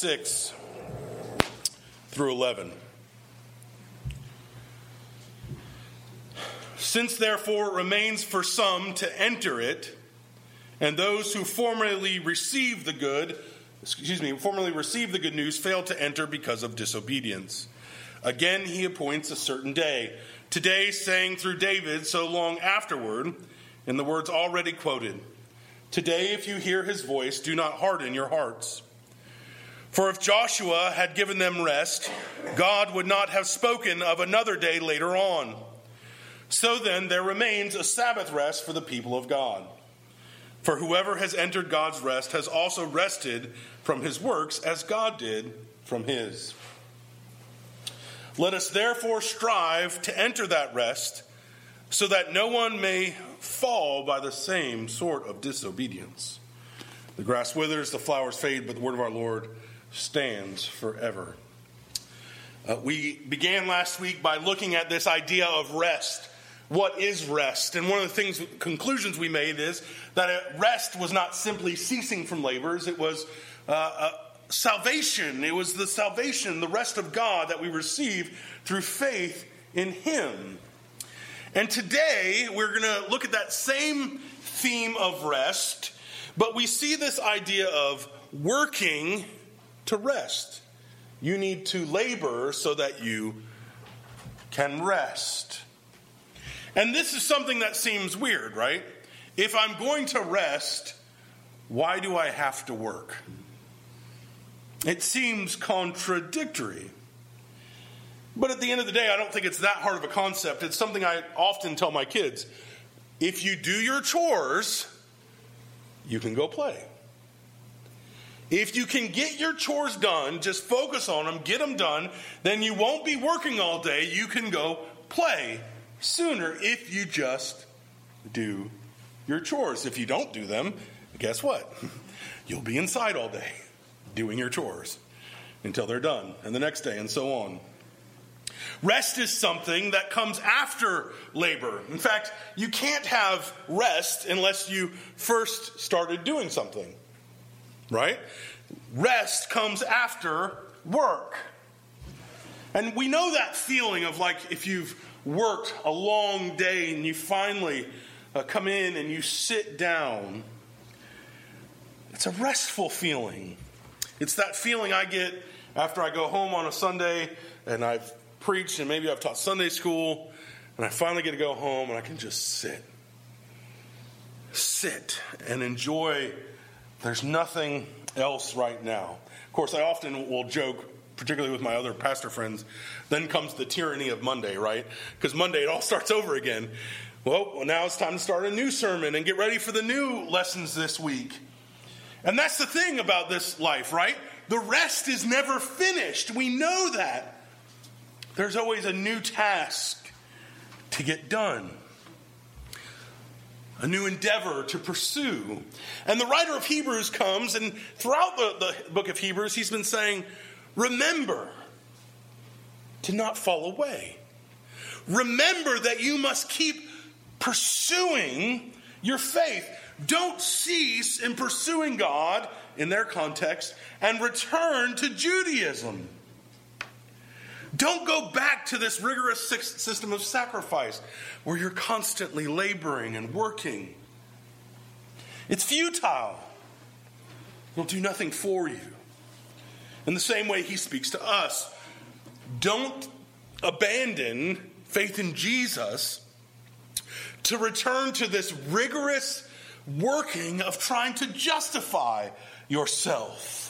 6 through 11. Since therefore it remains for some to enter it, and those who formerly received the good, excuse me, formerly received the good news failed to enter because of disobedience. Again, he appoints a certain day. Today, saying through David so long afterward, in the words already quoted Today, if you hear his voice, do not harden your hearts. For if Joshua had given them rest, God would not have spoken of another day later on. So then, there remains a Sabbath rest for the people of God. For whoever has entered God's rest has also rested from his works as God did from his. Let us therefore strive to enter that rest so that no one may fall by the same sort of disobedience. The grass withers, the flowers fade, but the word of our Lord stands forever. Uh, we began last week by looking at this idea of rest what is rest? And one of the things, conclusions we made is that rest was not simply ceasing from labors, it was uh, uh, salvation. It was the salvation, the rest of God that we receive through faith in Him. And today we're going to look at that same theme of rest, but we see this idea of working to rest. You need to labor so that you can rest. And this is something that seems weird, right? If I'm going to rest, why do I have to work? It seems contradictory. But at the end of the day, I don't think it's that hard of a concept. It's something I often tell my kids. If you do your chores, you can go play. If you can get your chores done, just focus on them, get them done, then you won't be working all day. You can go play sooner if you just do your chores. If you don't do them, guess what? You'll be inside all day doing your chores until they're done, and the next day, and so on. Rest is something that comes after labor. In fact, you can't have rest unless you first started doing something, right? Rest comes after work. And we know that feeling of like if you've worked a long day and you finally uh, come in and you sit down, it's a restful feeling. It's that feeling I get after I go home on a Sunday and I've preached and maybe I've taught Sunday school and I finally get to go home and I can just sit. Sit and enjoy. There's nothing else right now. Of course, I often will joke particularly with my other pastor friends. Then comes the tyranny of Monday, right? Because Monday it all starts over again. Well, now it's time to start a new sermon and get ready for the new lessons this week. And that's the thing about this life, right? The rest is never finished. We know that. There's always a new task to get done, a new endeavor to pursue. And the writer of Hebrews comes, and throughout the, the book of Hebrews, he's been saying, Remember to not fall away. Remember that you must keep pursuing your faith. Don't cease in pursuing God in their context and return to Judaism. Don't go back to this rigorous system of sacrifice where you're constantly laboring and working. It's futile. It'll do nothing for you. In the same way, he speaks to us. Don't abandon faith in Jesus to return to this rigorous working of trying to justify yourself.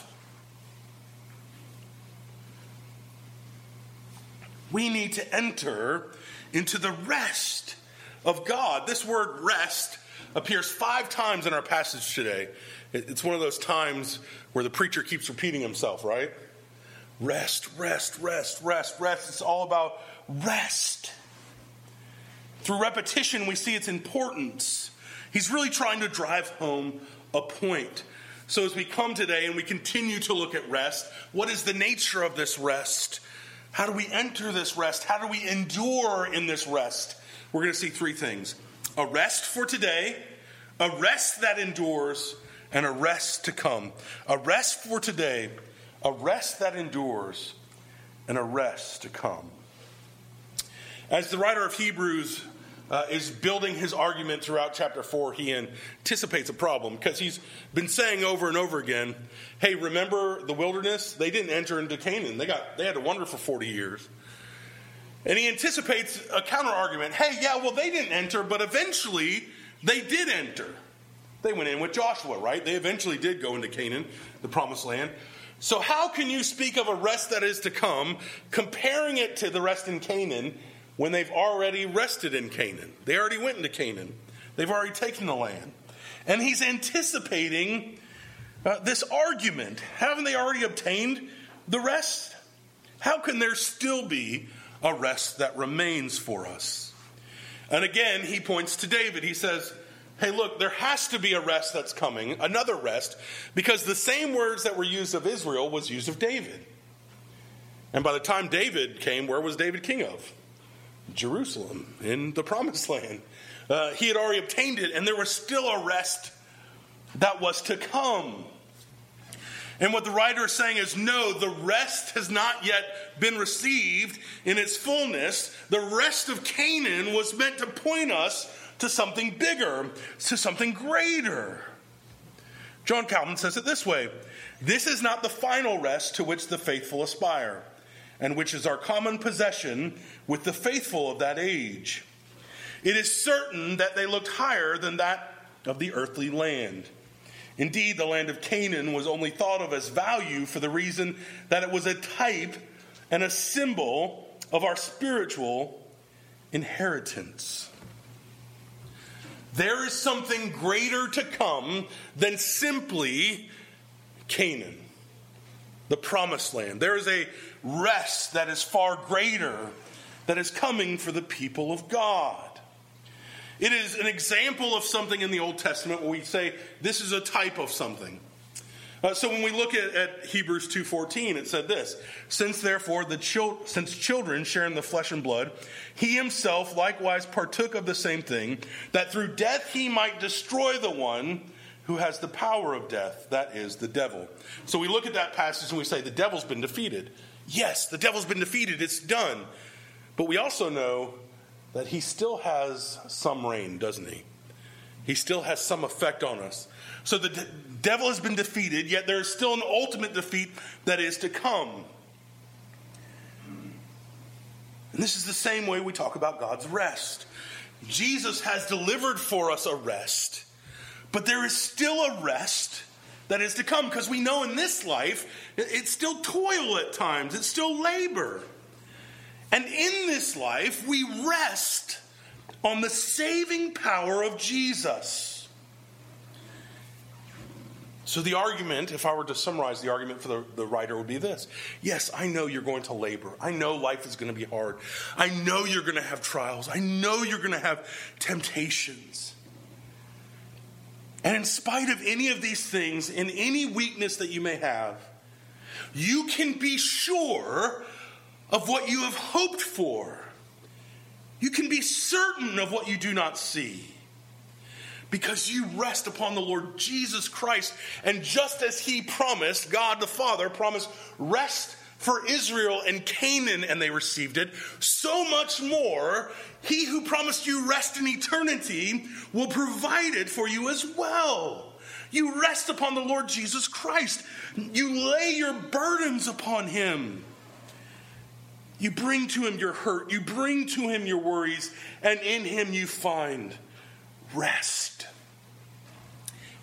We need to enter into the rest of God. This word rest appears five times in our passage today. It's one of those times where the preacher keeps repeating himself, right? Rest, rest, rest, rest, rest. It's all about rest. Through repetition, we see its importance. He's really trying to drive home a point. So, as we come today and we continue to look at rest, what is the nature of this rest? How do we enter this rest? How do we endure in this rest? We're going to see three things a rest for today, a rest that endures, and a rest to come. A rest for today, a rest that endures, and a rest to come. As the writer of Hebrews uh, is building his argument throughout chapter 4, he anticipates a problem because he's been saying over and over again, hey, remember the wilderness? They didn't enter into Canaan. They, got, they had to wander for 40 years. And he anticipates a counter argument. Hey, yeah, well, they didn't enter, but eventually they did enter. They went in with Joshua, right? They eventually did go into Canaan, the promised land. So, how can you speak of a rest that is to come, comparing it to the rest in Canaan when they've already rested in Canaan. They already went into Canaan, they've already taken the land. And he's anticipating uh, this argument. Haven't they already obtained the rest? How can there still be a rest that remains for us? And again, he points to David. He says, Hey, look, there has to be a rest that's coming, another rest, because the same words that were used of Israel was used of David. And by the time David came, where was David king of? Jerusalem, in the promised land. Uh, he had already obtained it, and there was still a rest that was to come. And what the writer is saying is no, the rest has not yet been received in its fullness. The rest of Canaan was meant to point us to something bigger, to something greater. John Calvin says it this way This is not the final rest to which the faithful aspire and which is our common possession with the faithful of that age. It is certain that they looked higher than that of the earthly land. Indeed, the land of Canaan was only thought of as value for the reason that it was a type and a symbol of our spiritual inheritance. There is something greater to come than simply Canaan, the promised land. There is a rest that is far greater that is coming for the people of God. It is an example of something in the Old Testament where we say this is a type of something. Uh, so when we look at, at Hebrews 2:14, it said this: "Since therefore the chil- since children share in the flesh and blood, he himself likewise partook of the same thing, that through death he might destroy the one who has the power of death, that is the devil." So we look at that passage and we say the devil's been defeated. Yes, the devil's been defeated, it's done. But we also know that he still has some reign, doesn't he? He still has some effect on us. So the de- devil has been defeated, yet there is still an ultimate defeat that is to come. And this is the same way we talk about God's rest. Jesus has delivered for us a rest, but there is still a rest that is to come because we know in this life it's still toil at times, it's still labor. And in this life, we rest on the saving power of Jesus. So, the argument, if I were to summarize the argument for the, the writer, would be this Yes, I know you're going to labor. I know life is going to be hard. I know you're going to have trials. I know you're going to have temptations. And in spite of any of these things, in any weakness that you may have, you can be sure of what you have hoped for. You can be certain of what you do not see because you rest upon the Lord Jesus Christ. And just as He promised, God the Father promised rest for Israel and Canaan, and they received it, so much more, he who promised you rest in eternity will provide it for you as well. You rest upon the Lord Jesus Christ. You lay your burdens upon him. You bring to him your hurt. You bring to him your worries, and in him you find rest.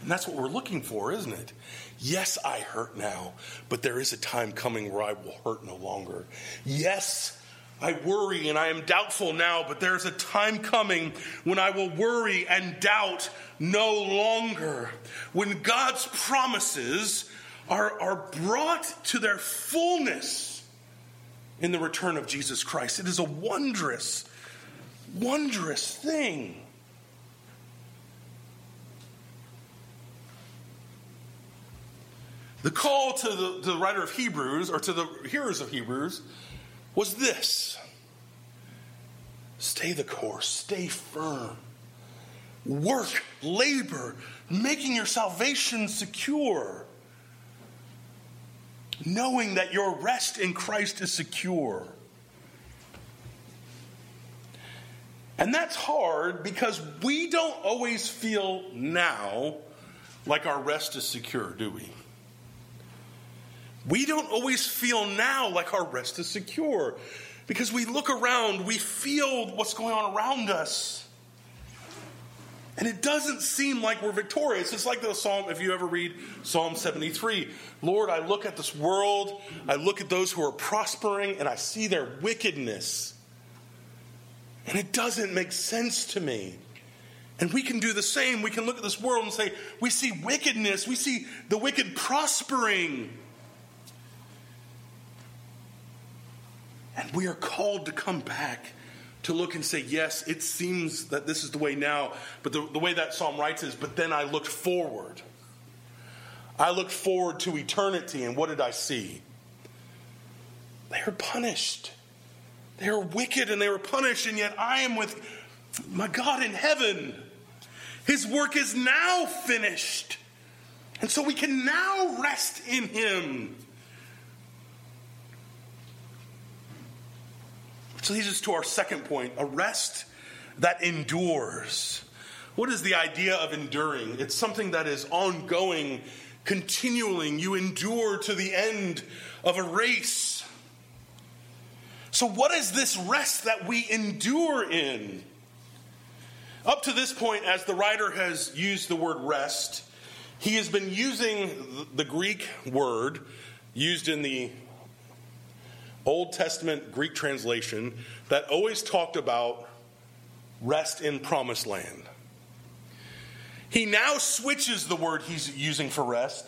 And that's what we're looking for, isn't it? Yes, I hurt now, but there is a time coming where I will hurt no longer. Yes, I worry and I am doubtful now, but there's a time coming when I will worry and doubt no longer. When God's promises are, are brought to their fullness in the return of Jesus Christ. It is a wondrous, wondrous thing. The call to the, to the writer of Hebrews, or to the hearers of Hebrews, was this stay the course, stay firm, work, labor, making your salvation secure. knowing that your rest in Christ is secure. And that's hard because we don't always feel now like our rest is secure, do we? We don't always feel now like our rest is secure because we look around, we feel what's going on around us. And it doesn't seem like we're victorious. It's like the psalm, if you ever read Psalm 73 Lord, I look at this world, I look at those who are prospering, and I see their wickedness. And it doesn't make sense to me. And we can do the same. We can look at this world and say, we see wickedness, we see the wicked prospering. And we are called to come back to look and say, yes, it seems that this is the way now, but the, the way that psalm writes is, but then I looked forward. I looked forward to eternity, and what did I see? They are punished. They are wicked and they were punished, and yet I am with my God in heaven. His work is now finished. And so we can now rest in Him. Which leads us to our second point a rest that endures. What is the idea of enduring? It's something that is ongoing, continuing. You endure to the end of a race. So, what is this rest that we endure in? Up to this point, as the writer has used the word rest, he has been using the Greek word used in the Old Testament Greek translation that always talked about rest in promised land. He now switches the word he's using for rest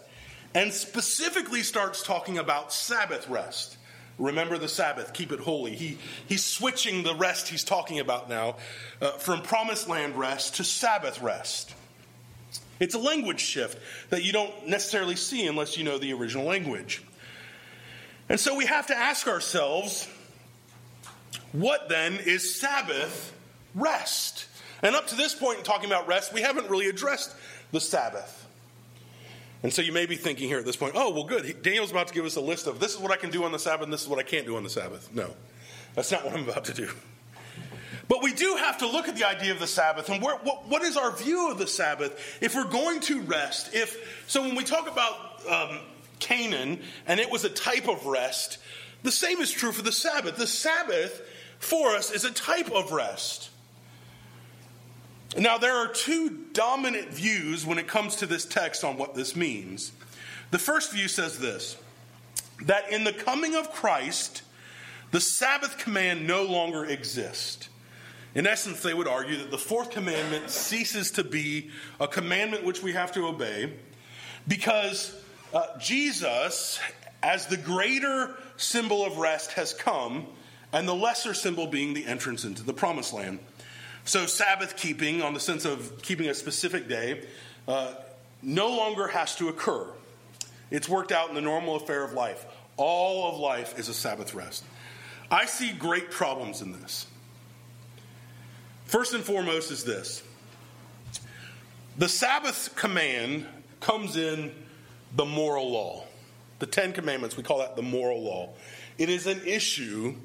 and specifically starts talking about Sabbath rest. Remember the Sabbath, keep it holy. He, he's switching the rest he's talking about now uh, from promised land rest to Sabbath rest. It's a language shift that you don't necessarily see unless you know the original language. And so we have to ask ourselves what then is Sabbath rest? And up to this point in talking about rest, we haven't really addressed the Sabbath. And so you may be thinking here at this point, oh, well, good. Daniel's about to give us a list of this is what I can do on the Sabbath and this is what I can't do on the Sabbath. No, that's not what I'm about to do. But we do have to look at the idea of the Sabbath and where, what, what is our view of the Sabbath if we're going to rest. If so, when we talk about um, Canaan and it was a type of rest, the same is true for the Sabbath. The Sabbath for us is a type of rest. Now, there are two dominant views when it comes to this text on what this means. The first view says this that in the coming of Christ, the Sabbath command no longer exists. In essence, they would argue that the fourth commandment ceases to be a commandment which we have to obey because uh, Jesus, as the greater symbol of rest, has come, and the lesser symbol being the entrance into the promised land. So, Sabbath keeping, on the sense of keeping a specific day, uh, no longer has to occur. It's worked out in the normal affair of life. All of life is a Sabbath rest. I see great problems in this. First and foremost is this the Sabbath command comes in the moral law. The Ten Commandments, we call that the moral law. It is an issue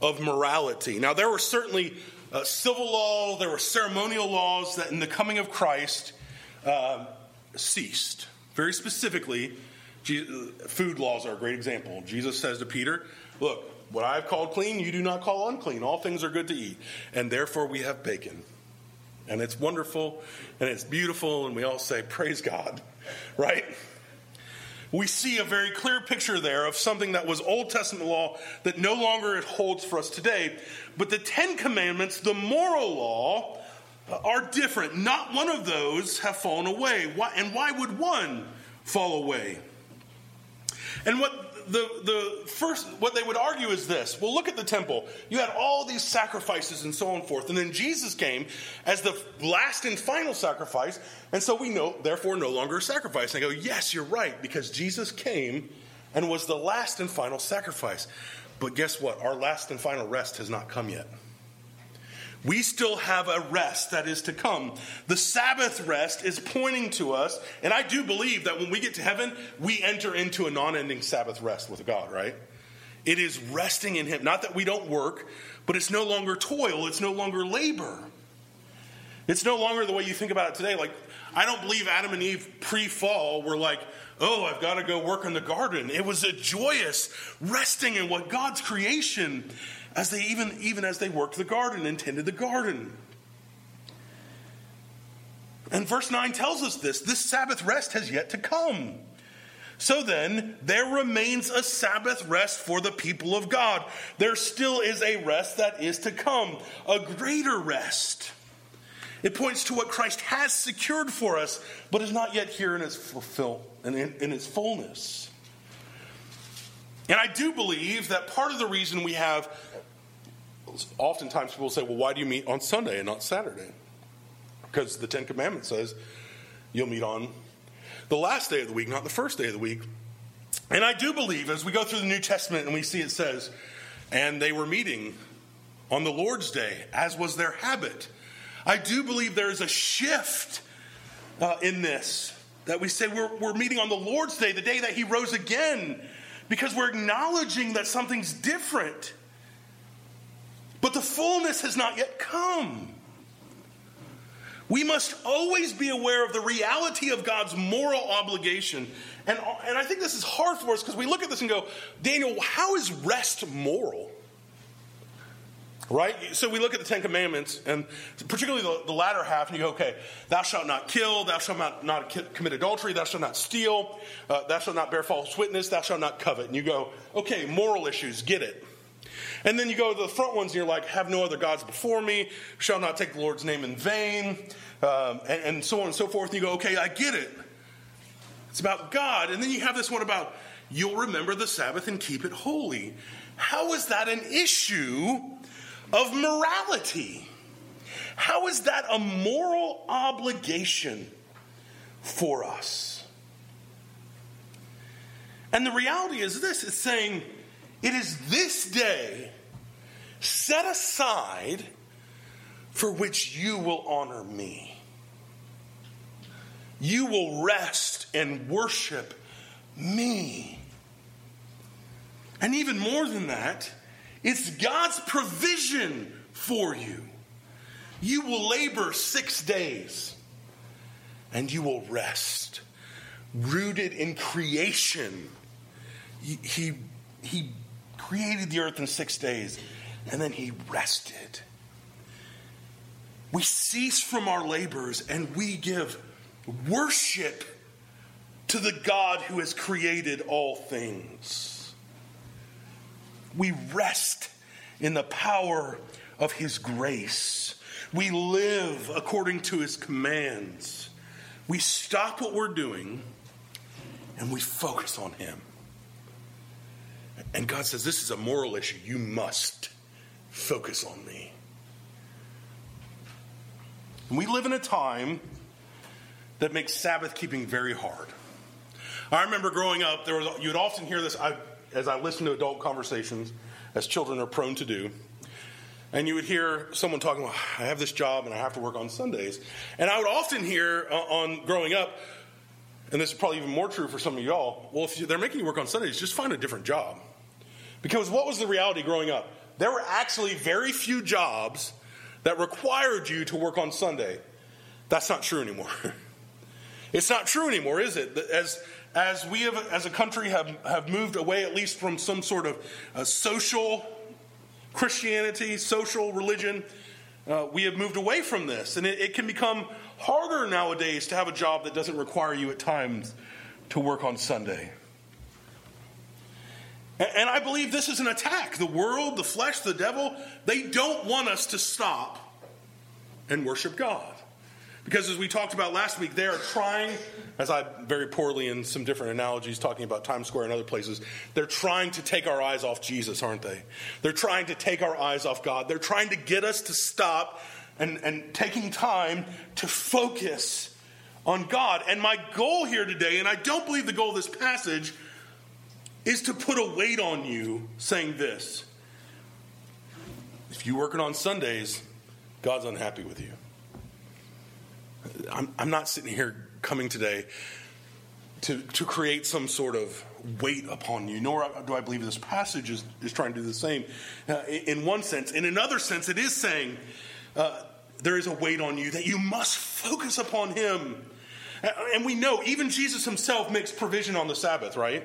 of morality. Now, there were certainly uh, civil law, there were ceremonial laws that in the coming of Christ uh, ceased. Very specifically, food laws are a great example. Jesus says to Peter, Look, what I've called clean, you do not call unclean. All things are good to eat. And therefore, we have bacon. And it's wonderful and it's beautiful, and we all say, Praise God, right? We see a very clear picture there of something that was Old Testament law that no longer it holds for us today. But the Ten Commandments, the moral law, are different. Not one of those have fallen away. Why, and why would one fall away? And what the, the first, what they would argue is this well, look at the temple. You had all these sacrifices and so on and forth. And then Jesus came as the last and final sacrifice. And so we know, therefore, no longer a sacrifice. And I go, yes, you're right, because Jesus came and was the last and final sacrifice. But guess what? Our last and final rest has not come yet. We still have a rest that is to come. The Sabbath rest is pointing to us, and I do believe that when we get to heaven, we enter into a non ending Sabbath rest with God, right? It is resting in Him. Not that we don't work, but it's no longer toil, it's no longer labor. It's no longer the way you think about it today. Like, I don't believe Adam and Eve pre fall were like, oh, I've got to go work in the garden. It was a joyous resting in what God's creation as they even, even as they worked the garden and tended the garden. And verse 9 tells us this this Sabbath rest has yet to come. So then, there remains a Sabbath rest for the people of God. There still is a rest that is to come, a greater rest. It points to what Christ has secured for us, but is not yet here in its fulfill in, in its fullness. And I do believe that part of the reason we have oftentimes people say, well, why do you meet on Sunday and not Saturday? Because the Ten Commandments says you'll meet on the last day of the week, not the first day of the week. And I do believe as we go through the New Testament and we see it says, and they were meeting on the Lord's day, as was their habit. I do believe there is a shift uh, in this that we say we're, we're meeting on the Lord's day, the day that He rose again, because we're acknowledging that something's different. But the fullness has not yet come. We must always be aware of the reality of God's moral obligation. And, and I think this is hard for us because we look at this and go, Daniel, how is rest moral? Right? So we look at the Ten Commandments, and particularly the, the latter half, and you go, okay, thou shalt not kill, thou shalt not, not commit adultery, thou shalt not steal, uh, thou shalt not bear false witness, thou shalt not covet. And you go, okay, moral issues, get it. And then you go to the front ones and you're like, have no other gods before me, shall not take the Lord's name in vain, um, and, and so on and so forth. And you go, okay, I get it. It's about God. And then you have this one about, you'll remember the Sabbath and keep it holy. How is that an issue of morality? How is that a moral obligation for us? And the reality is this it's saying, it is this day set aside for which you will honor me. You will rest and worship me. And even more than that, it's God's provision for you. You will labor six days and you will rest. Rooted in creation, he, he, he created the earth in six days, and then he rested. We cease from our labors and we give worship to the God who has created all things. We rest in the power of his grace. We live according to his commands. We stop what we're doing and we focus on him. And God says, This is a moral issue. You must focus on me. We live in a time that makes Sabbath keeping very hard. I remember growing up, there was, you would often hear this I, as I listened to adult conversations, as children are prone to do. And you would hear someone talking, well, I have this job and I have to work on Sundays. And I would often hear uh, on growing up, and this is probably even more true for some of y'all, well, if they're making you work on Sundays, just find a different job. Because what was the reality growing up? There were actually very few jobs that required you to work on Sunday. That's not true anymore. it's not true anymore, is it? As, as we have, as a country have, have moved away at least from some sort of uh, social Christianity, social religion, uh, we have moved away from this. And it, it can become harder nowadays to have a job that doesn't require you at times to work on Sunday. And I believe this is an attack. The world, the flesh, the devil, they don't want us to stop and worship God. Because as we talked about last week, they are trying, as I very poorly in some different analogies talking about Times Square and other places, they're trying to take our eyes off Jesus, aren't they? They're trying to take our eyes off God. They're trying to get us to stop and, and taking time to focus on God. And my goal here today, and I don't believe the goal of this passage is to put a weight on you saying this if you're working on Sundays, God's unhappy with you. I'm, I'm not sitting here coming today to, to create some sort of weight upon you, nor do I believe this passage is, is trying to do the same. Uh, in one sense. In another sense, it is saying uh, there is a weight on you that you must focus upon Him. And we know even Jesus Himself makes provision on the Sabbath, right?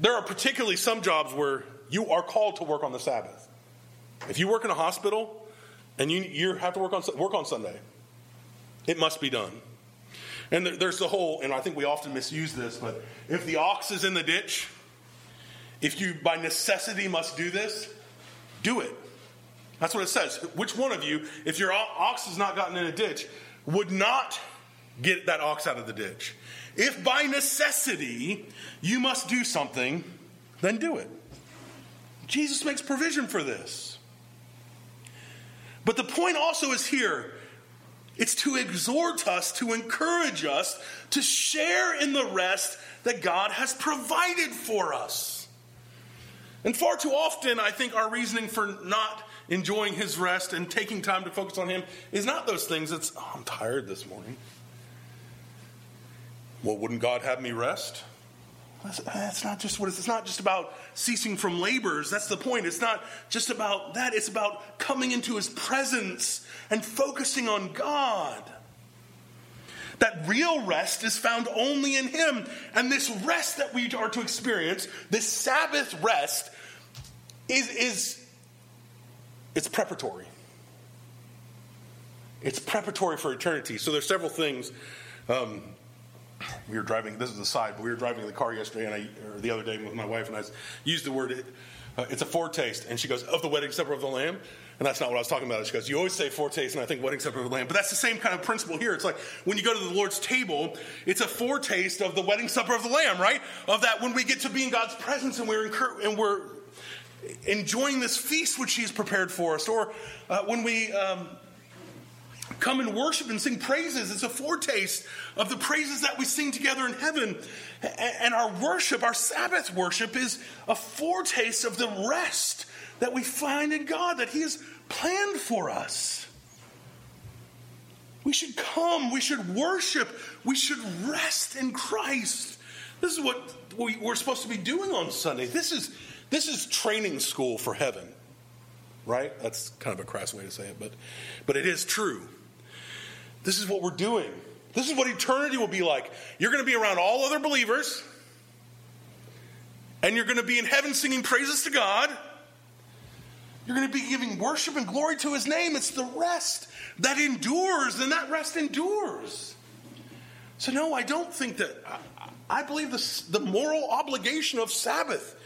There are particularly some jobs where you are called to work on the Sabbath. If you work in a hospital and you, you have to work on, work on Sunday, it must be done. And there's the whole, and I think we often misuse this, but if the ox is in the ditch, if you by necessity must do this, do it. That's what it says. Which one of you, if your ox has not gotten in a ditch, would not get that ox out of the ditch? If by necessity you must do something, then do it. Jesus makes provision for this. But the point also is here it's to exhort us, to encourage us, to share in the rest that God has provided for us. And far too often, I think our reasoning for not enjoying his rest and taking time to focus on him is not those things. It's, oh, I'm tired this morning. Well, wouldn't God have me rest? That's not just what it's, it's not just about ceasing from labors. That's the point. It's not just about that. It's about coming into his presence and focusing on God. That real rest is found only in him. And this rest that we are to experience, this Sabbath rest, is, is it's preparatory. It's preparatory for eternity. So there's several things um, we were driving. This is the side, but we were driving in the car yesterday, and I or the other day with my wife, and I used the word. Uh, it's a foretaste, and she goes of the wedding supper of the Lamb, and that's not what I was talking about. She goes, you always say foretaste, and I think wedding supper of the Lamb, but that's the same kind of principle here. It's like when you go to the Lord's table, it's a foretaste of the wedding supper of the Lamb, right? Of that when we get to be in God's presence and we're incur- and we're enjoying this feast which He has prepared for us, or uh, when we. Um, come and worship and sing praises. It's a foretaste of the praises that we sing together in heaven. And our worship, our Sabbath worship, is a foretaste of the rest that we find in God, that He has planned for us. We should come, we should worship, we should rest in Christ. This is what we're supposed to be doing on Sunday. This is, this is training school for heaven, right? That's kind of a crass way to say it, but, but it is true. This is what we're doing. This is what eternity will be like. You're going to be around all other believers, and you're going to be in heaven singing praises to God. You're going to be giving worship and glory to his name. It's the rest that endures, and that rest endures. So, no, I don't think that. I, believe this, the moral obligation of Sabbath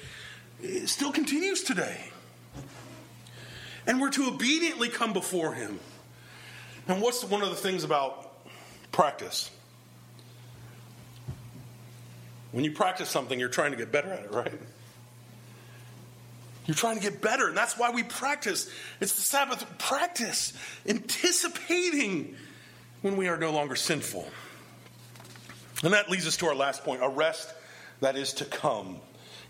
eh, still continues today. And we're to obediently come before him. And what's one of the things about practice? When you practice something, you're trying to get better at it, right? You're trying to get better, and that's why we practice. It's the Sabbath practice, anticipating when we are no longer sinful. And that leads us to our last point a rest that is to come.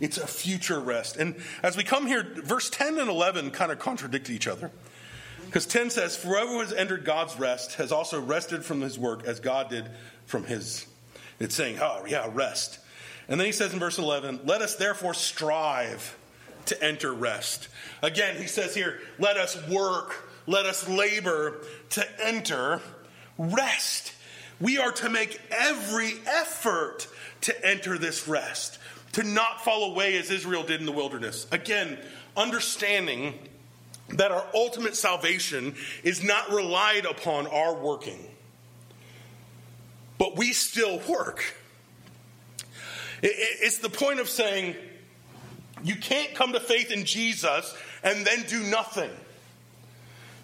It's a future rest. And as we come here, verse 10 and 11 kind of contradict each other. Because 10 says, For whoever has entered God's rest has also rested from his work as God did from his. It's saying, Oh, yeah, rest. And then he says in verse 11, Let us therefore strive to enter rest. Again, he says here, Let us work, let us labor to enter rest. We are to make every effort to enter this rest, to not fall away as Israel did in the wilderness. Again, understanding that our ultimate salvation is not relied upon our working, but we still work. It's the point of saying you can't come to faith in Jesus and then do nothing.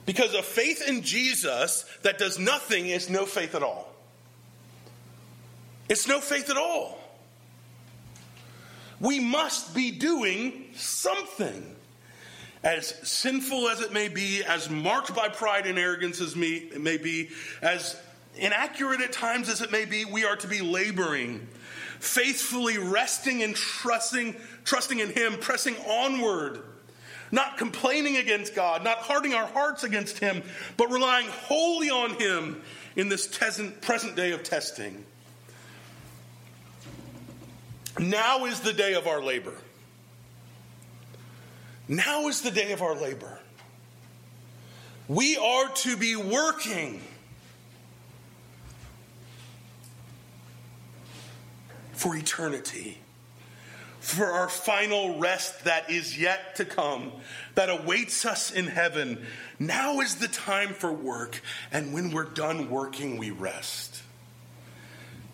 Because a faith in Jesus that does nothing is no faith at all. It's no faith at all. We must be doing something as sinful as it may be, as marked by pride and arrogance as me, it may be, as inaccurate at times as it may be, we are to be laboring, faithfully resting and trusting, trusting in Him, pressing onward not complaining against God, not hardening our hearts against Him, but relying wholly on Him in this present day of testing. Now is the day of our labor. Now is the day of our labor. We are to be working for eternity for our final rest that is yet to come, that awaits us in heaven. Now is the time for work, and when we're done working, we rest.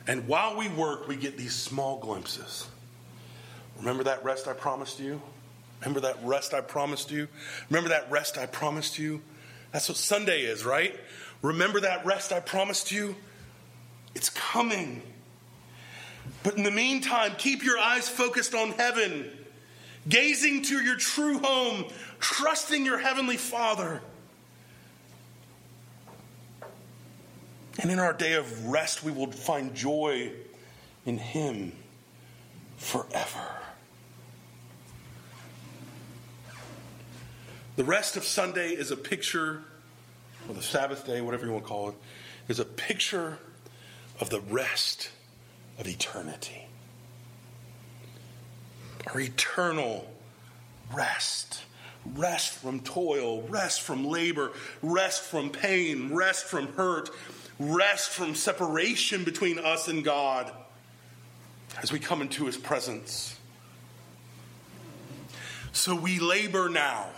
And while we work, we get these small glimpses. Remember that rest I promised you? Remember that rest I promised you? Remember that rest I promised you? That's what Sunday is, right? Remember that rest I promised you? It's coming. But in the meantime, keep your eyes focused on heaven, gazing to your true home, trusting your heavenly Father. And in our day of rest, we will find joy in Him forever. The rest of Sunday is a picture, or the Sabbath day, whatever you want to call it, is a picture of the rest of eternity. Our eternal rest. Rest from toil, rest from labor, rest from pain, rest from hurt, rest from separation between us and God as we come into His presence. So we labor now.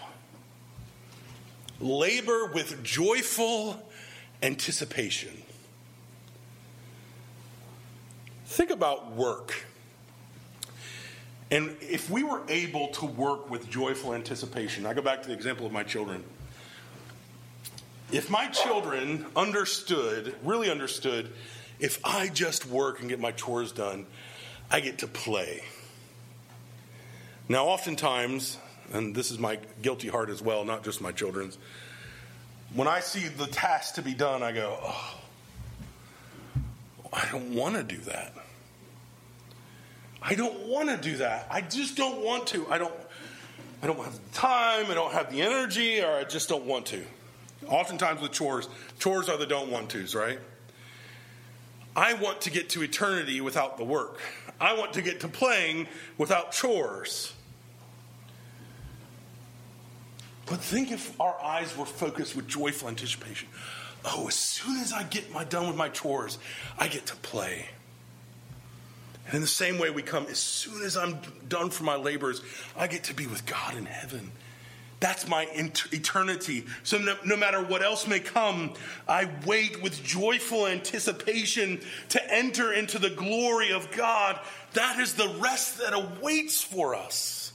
Labor with joyful anticipation. Think about work. And if we were able to work with joyful anticipation, I go back to the example of my children. If my children understood, really understood, if I just work and get my chores done, I get to play. Now, oftentimes, and this is my guilty heart as well, not just my children's, when I see the task to be done, I go, oh, I don't want to do that. I don't want to do that. I just don't want to. I don't I don't have the time, I don't have the energy, or I just don't want to. Oftentimes with chores, chores are the don't want tos, right? I want to get to eternity without the work. I want to get to playing without chores. But think if our eyes were focused with joyful anticipation. Oh, as soon as I get my done with my chores, I get to play. And in the same way, we come as soon as I'm done for my labors, I get to be with God in heaven. That's my eternity. So no, no, matter what else may come, I wait with joyful anticipation to enter into the glory of God. That is the rest that awaits for us.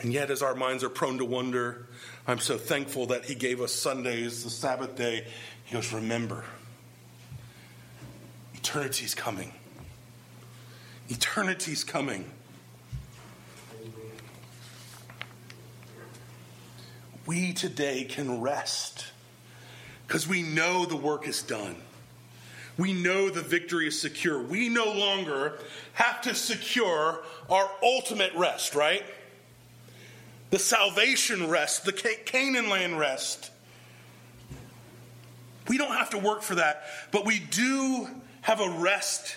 And yet, as our minds are prone to wonder, I'm so thankful that He gave us Sundays, the Sabbath day. He goes, Remember. Eternity's coming. Eternity's coming. We today can rest because we know the work is done. We know the victory is secure. We no longer have to secure our ultimate rest, right? The salvation rest, the Canaan land rest. We don't have to work for that, but we do have a rest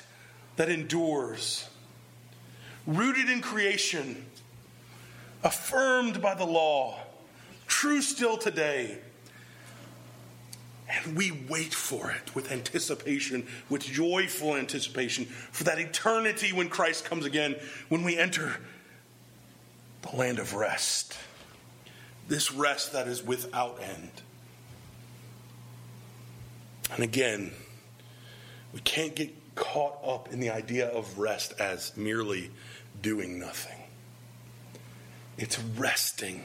that endures, rooted in creation, affirmed by the law, true still today. And we wait for it with anticipation, with joyful anticipation, for that eternity when Christ comes again, when we enter the land of rest. This rest that is without end. And again, we can't get caught up in the idea of rest as merely doing nothing. It's resting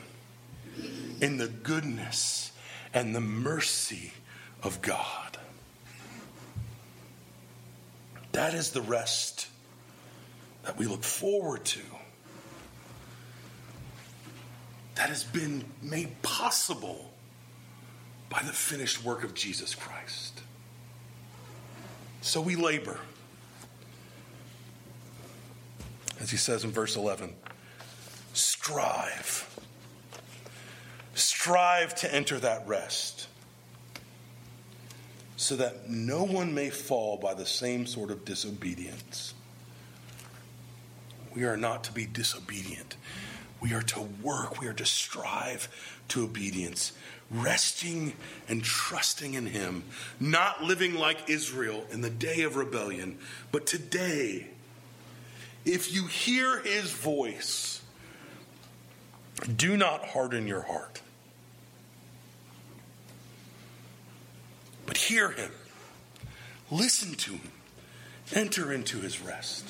in the goodness and the mercy of God. That is the rest that we look forward to. That has been made possible by the finished work of Jesus Christ. So we labor. as he says in verse 11, strive. Strive to enter that rest so that no one may fall by the same sort of disobedience. We are not to be disobedient. We are to work. We are to strive to obedience, resting and trusting in Him, not living like Israel in the day of rebellion, but today, if you hear His voice, do not harden your heart. But hear Him, listen to Him, enter into His rest,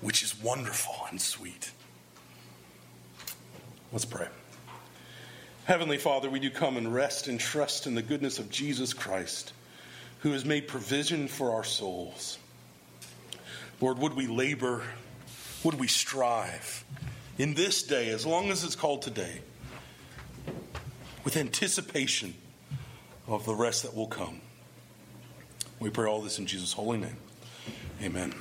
which is wonderful and sweet. Let's pray. Heavenly Father, we do come and rest and trust in the goodness of Jesus Christ, who has made provision for our souls. Lord, would we labor, would we strive in this day, as long as it's called today, with anticipation of the rest that will come. We pray all this in Jesus' holy name. Amen.